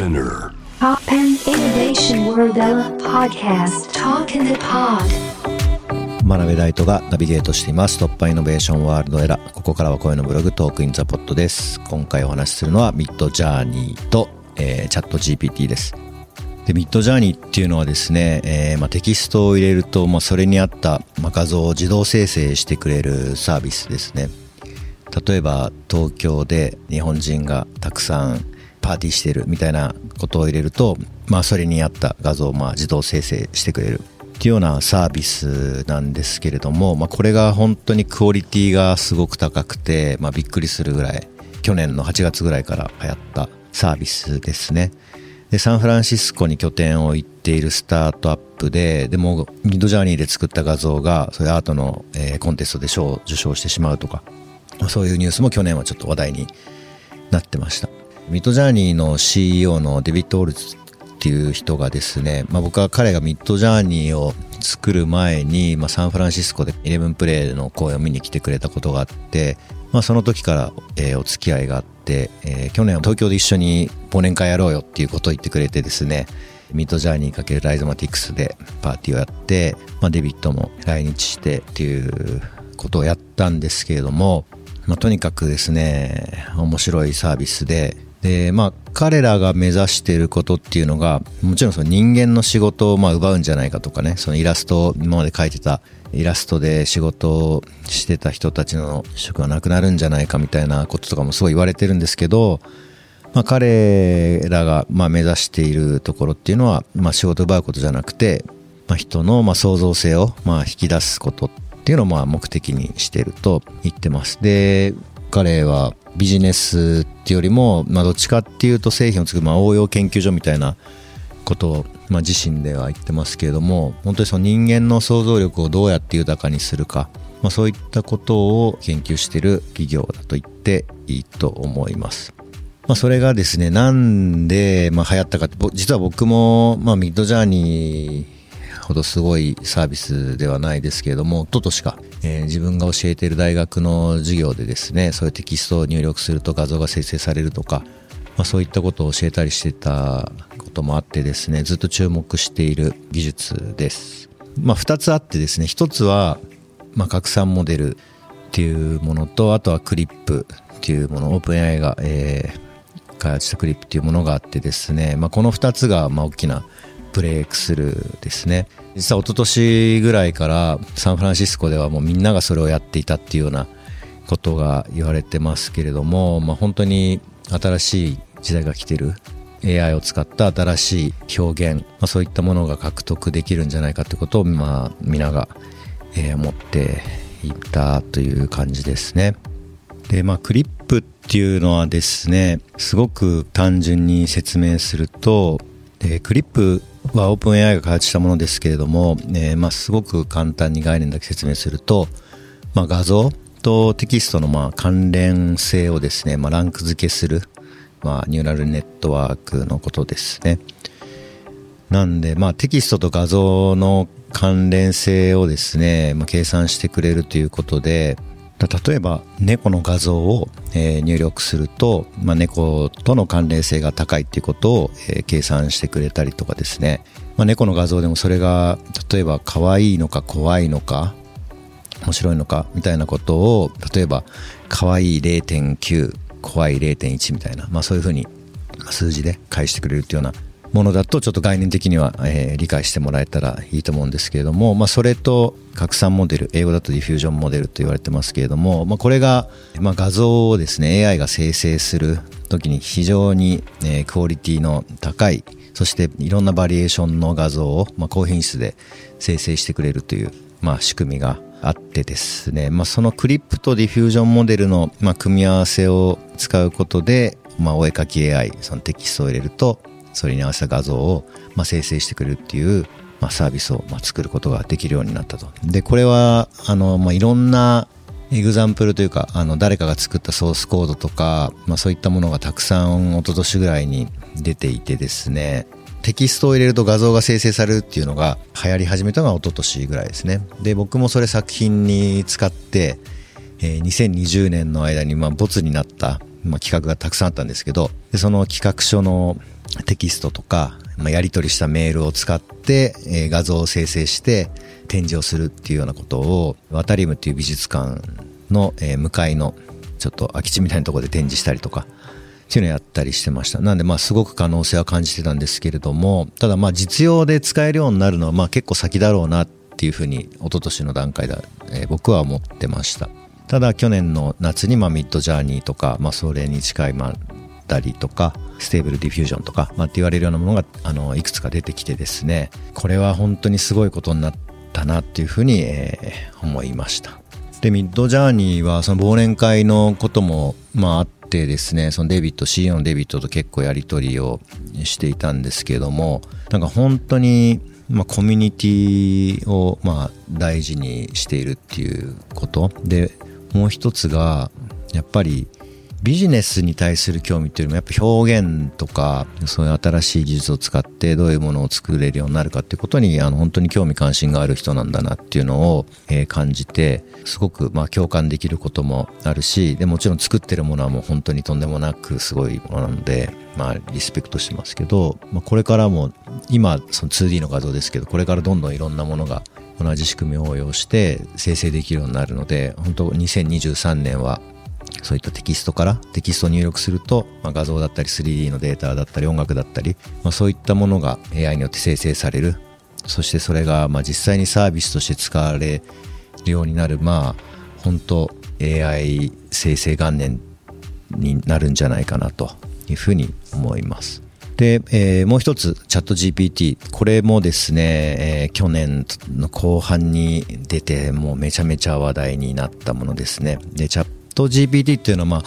Spinner. Toppan Innovation World Era Podcast. Talk in the Pod. 真鍋大度がナビゲートしています。 Toppan Innovation World Era ここからは声のブログ Talk in the Pod です。今回お話しするのは Midjourney と、えーチャット GPT です。でミッドジャーニーっていうのはですね、えーまあ、テキストを入れると、まあ、それに合った、まあ、画像を自動生成してくれるサービスですね。例えば東京で日本人がたくさんパーティーしてるみたいなことを入れると、まあ、それに合った画像をまあ自動生成してくれるっていうようなサービスなんですけれども、まあ、これが本当にクオリティがすごく高くて、まあ、びっくりするぐらい去年の8月ぐらいから流行ったサービスですね。でサンフランシスコに拠点を置いているスタートアップででもミッドジャーニーで作った画像がそういうアートの、えーコンテストで賞を受賞してしまうとかそういうニュースも去年はちょっと話題になってました。ミッドジャーニーの CEO のデビッド・オールツっていう人がですね、まあ、僕は彼がミッドジャーニーを作る前に、まあ、サンフランシスコでイレブンプレイの公演を見に来てくれたことがあって、まあ、その時から、えーお付き合いがあって、えー去年は東京で一緒に忘年会やろうよっていうことを言ってくれてですねミッドジャーニー×ライゾマティクスでパーティーをやって、まあ、デビッドも来日してっていうことをやったんですけれども、まあ、とにかくですね面白いサービスででまあ彼らが目指していることっていうのがもちろんその人間の仕事をまあ奪うんじゃないかとかねそのイラストを今まで描いてたイラストで仕事をしてた人たちの職がなくなるんじゃないかみたいなこととかもすごい言われてるんですけど、まあ、彼らがまあ目指しているところっていうのは、まあ、仕事を奪うことじゃなくて、まあ、人のまあ創造性をまあ引き出すことっていうのをまあ目的にしていると言ってます。で彼はビジネスっていうよりも、まあ、どっちかっていうと製品を作る、まあ、応用研究所みたいなことを、まあ、自身では言ってますけれども本当にその人間の想像力をどうやって豊かにするか、まあ、そういったことを研究している企業だと言っていいと思います。まあ、それがですね、なんで、まあ、流行ったかって、実は僕も、まあ、ミッドジャーニーほどすごいサービスではないですけれども、一昨年か、えー自分が教えている大学の授業でですね、そういうテキストを入力すると画像が生成されるとか、まあ、そういったことを教えたりしてたこともあってですね、ずっと注目している技術です。まあ、二つあってですね、一つは、まあ、拡散モデルっていうものと、あとはクリップっていうもの、オープン AI が、えー開発したクリップっていうものがあってですね、まあ、この2つがまあ大きなブレイクスルーですね実は一昨年ぐらいからサンフランシスコではもうみんながそれをやっていたっていうようなことが言われてますけれども、まあ、本当に新しい時代が来てる AI を使った新しい表現、まあ、そういったものが獲得できるんじゃないかということを、まあ、皆が、えー思っていたという感じですね。で、まあ、クリップっていうのはですね、すごく単純に説明すると、えクリップはオープン AI が開発したものですけれども、えーまあ、すごく簡単に概念だけ説明すると、まあ、画像とテキストのまあ関連性をですね、まあ、ランク付けする、まあ、ニューラルネットワークのことですね。なんで、まあ、テキストと画像の関連性をですね、まあ、計算してくれるということで、例えば猫の画像を、え入力すると、まあ、猫との関連性が高いっていうことを、え計算してくれたりとかですね、まあ、猫の画像でもそれが例えば可愛いのか怖いのか面白いのかみたいなことを例えば可愛い0.9怖い0.1みたいな、まあ、そういうふうに数字で返してくれるっていうようなものだとちょっと概念的には、えー理解してもらえたらいいと思うんですけれども、まあ、それと拡散モデル英語だとディフュージョンモデルと言われてますけれども、まあ、これが、まあ、画像をですね AI が生成する時に非常に、えークオリティの高いそしていろんなバリエーションの画像を、まあ、高品質で生成してくれるという、まあ、仕組みがあってですね、まあ、その CLIP と diffusion モデルの、まあ、組み合わせを使うことで、まあ、お絵かき AI そのテキストを入れるとそれに合わせた画像を、まあ、生成してくれるっていう、まあ、サービスを、まあ、作ることができるようになったと。でこれはあの、まあ、いろんな example というかあの誰かが作ったソースコードとか、まあ、そういったものがたくさん一昨年ぐらいに出ていてですねテキストを入れると画像が生成されるっていうのが流行り始めたのが一昨年ぐらいですねで僕もそれ作品に使って、えー2020年の間にまあボツになった、まあ、企画がたくさんあったんですけどその企画書のテキストとか、まあ、やり取りしたメールを使って、えー画像を生成して展示をするっていうようなことをワタリウムっていう美術館の、えー向かいのちょっと空き地みたいなところで展示したりとかっていうのをやったりしてました。なんでまあすごく可能性は感じてたんですけれどもただまあ実用で使えるようになるのはまあ結構先だろうなっていうふうに一昨年の段階で、えー僕は思ってました。ただ去年の夏にまあ Midjourney とか、まあ、それに近いまあ DALL-E とか Stable Diffusion とか、まあ、って言われるようなものがあのいくつか出てきてですねこれは本当にすごいことになったなっていうふうに、えー思いました。でミッドジャーニーはその忘年会のこともまああってですねそのデビット CEO のデビットと結構やり取りをしていたんですけどもなんか本当にまあ、コミュニティをまあ大事にしているっていうこと。でもう一つがやっぱりビジネスに対する興味っていうよりもやっぱ表現とかそういう新しい技術を使ってどういうものを作れるようになるかっていうことにあの本当に興味関心がある人なんだなっていうのを、えー感じてすごくまあ共感できることもあるしでもちろん作ってるものはもう本当にとんでもなくすごいものなのでまあリスペクトしてますけど、まあ、これからも今その 2D の画像ですけどこれからどんどんいろんなものが同じ仕組みを応用して生成できるようになるので本当2023年はそういったテキストからテキストを入力すると、まあ、画像だったり 3D のデータだったり音楽だったり、まあ、そういったものが AI によって生成されるそしてそれがまあ実際にサービスとして使われるようになるまあ本当 AI 生成元年になるんじゃないかなというふうに思います。で、えーもう一つ、チャット GPT。これもですね、えー去年の後半に出て、もうめちゃめちゃ話題になったものですね。で、チャッット GPT っていうのは、まあ、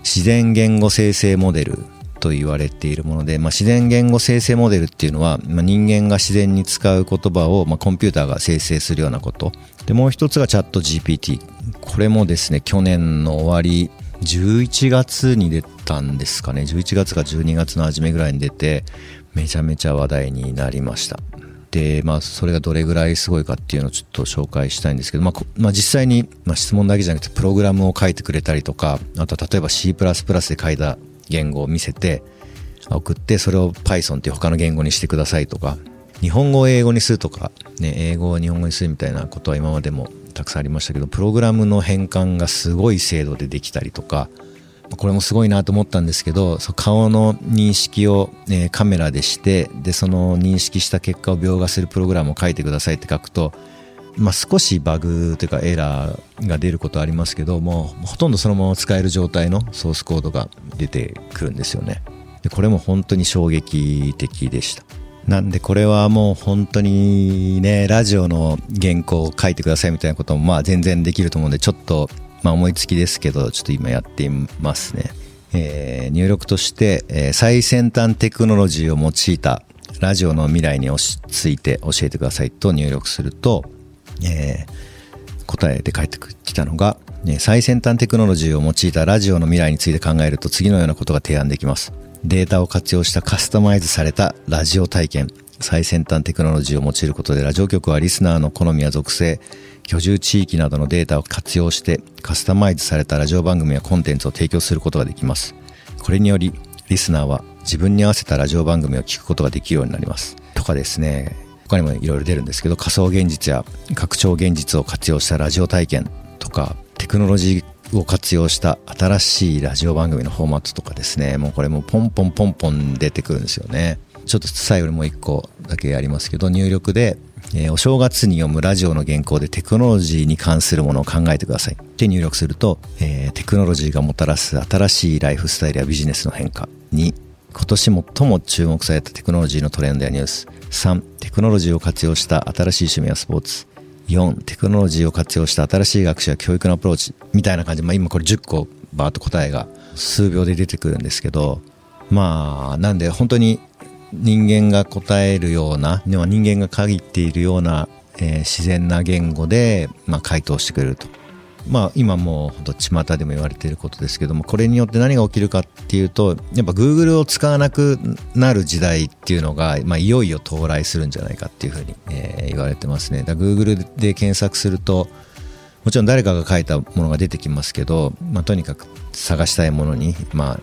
自然言語生成モデルと言われているもので、まあ、自然言語生成モデルっていうのは、まあ、人間が自然に使う言葉を、まあ、コンピューターが生成するようなこと。で、もう一つがチャット GPT。これもですね、去年の終わり、11月に出たんですかね。11月か12月の初めぐらいに出て、めちゃめちゃ話題になりました。で、まあ、それがどれぐらいすごいかっていうのをちょっと紹介したいんですけど、まあ、まあ、実際に、まあ、質問だけじゃなくて、プログラムを書いてくれたりとか、あとは例えば C++ で書いた言語を見せて、送って、それを Python っていう他の言語にしてくださいとか、日本語を英語にするとか、ね、英語を日本語にするみたいなことは今までもたくさんありましたけど、プログラムの変換がすごい精度でできたりとか、これもすごいなと思ったんですけど、顔の認識を、えーカメラでして、で、その認識した結果を描画するプログラムを書いてくださいって書くと、まあ、少しバグというかエラーが出ることありますけどもうほとんどそのまま使える状態のソースコードが出てくるんですよね。でこれも本当に衝撃的でした。なんでこれはもう本当にねラジオの原稿を書いてくださいみたいなこともまあ全然できると思うんでちょっとまあ思いつきですけどちょっと今やっていますね、えー入力として、えー最先端テクノロジーを用いたラジオの未来について教えてくださいと入力すると、えー答えで返ってきたのが、ね最先端テクノロジーを用いたラジオの未来について考えると次のようなことが提案できます。データを活用したカスタマイズされたラジオ体験。最先端テクノロジーを用いることでラジオ局はリスナーの好みや属性、居住地域などのデータを活用してカスタマイズされたラジオ番組やコンテンツを提供することができます。これによりリスナーは自分に合わせたラジオ番組を聞くことができるようになります。とかですね、他にもいろいろ出るんですけど仮想現実や拡張現実を活用したラジオ体験とかテクノロジーを活用した新しいラジオ番組のフォーマットとかですねもうこれもポンポンポンポン出てくるんですよねちょっと最後にもう一個だけやりますけど入力で、えーお正月に読むラジオの原稿でテクノロジーに関するものを考えてください。って入力すると、えーテクノロジーがもたらす新しいライフスタイルやビジネスの変化。に今年最も注目されたテクノロジーのトレンドやニュース。3テクノロジーを活用した新しい趣味やスポーツ。4テクノロジーを活用した新しい学習や教育のアプローチみたいな感じ。で、まあ、今これ10個バーッと答えが数秒で出てくるんですけどまあなんで本当に人間が答えるような人間が限っているような、えー自然な言語で、まあ、回答してくれると。まあ今もうほんと巷でも言われていることですけどもこれによって何が起きるかっていうとやっぱ Google を使わなくなる時代っていうのが、まあ、いよいよ到来するんじゃないかっていうふうに、えー言われてますね。だから Google で検索するともちろん誰かが書いたものが出てきますけど、まあ、とにかく探したいものに、まあ、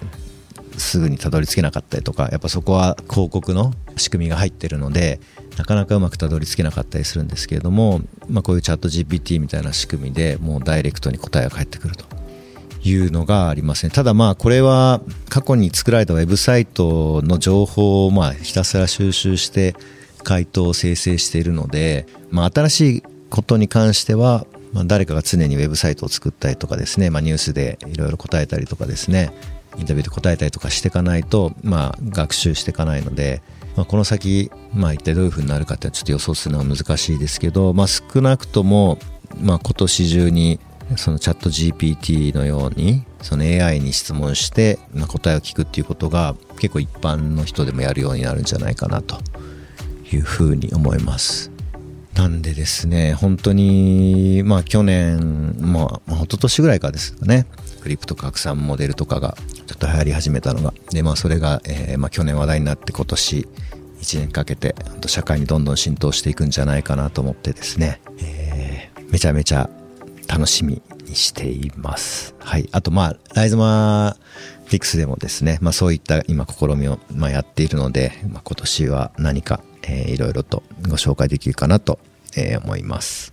すぐにたどり着けなかったりとかやっぱそこは広告の仕組みが入ってるのでなかなかうまくたどり着けなかったりするんですけれども、まあ、こういうチャット GPT みたいな仕組みでもうダイレクトに答えが返ってくると。いうのがありますね。ただまあこれは過去に作られたウェブサイトの情報をまあひたすら収集して回答を生成しているので、まあ、新しいことに関しては、まあ、誰かが常にウェブサイトを作ったりとかですね、まあ、ニュースでいろいろ答えたりとかですねインタビューで答えたりとかしていかないと、まあ、学習していかないので、まあ、この先、まあ、一体どういうふうになるかってちょっと予想するのは難しいですけど、まあ、少なくとも、まあ、今年中にそのチャット GPT のようにその AI に質問して、まあ、答えを聞くっていうことが結構一般の人でもやるようになるんじゃないかなというふうに思います。なんでですね、本当に、まあ去年、まあ、一昨年ぐらいからですかね、クリプト拡散モデルとかがちょっと流行り始めたのが。で、まあそれが、えー、まあ去年話題になって今年1年かけて、社会にどんどん浸透していくんじゃないかなと思ってですね、えー、めちゃめちゃ楽しみにしています。はい。あと、まあ、ライズマーフィックスでもですね、まあそういった今試みを、まあ、やっているので、まあ、今年は何かえー、いろいろとご紹介できるかなと、えー、思います。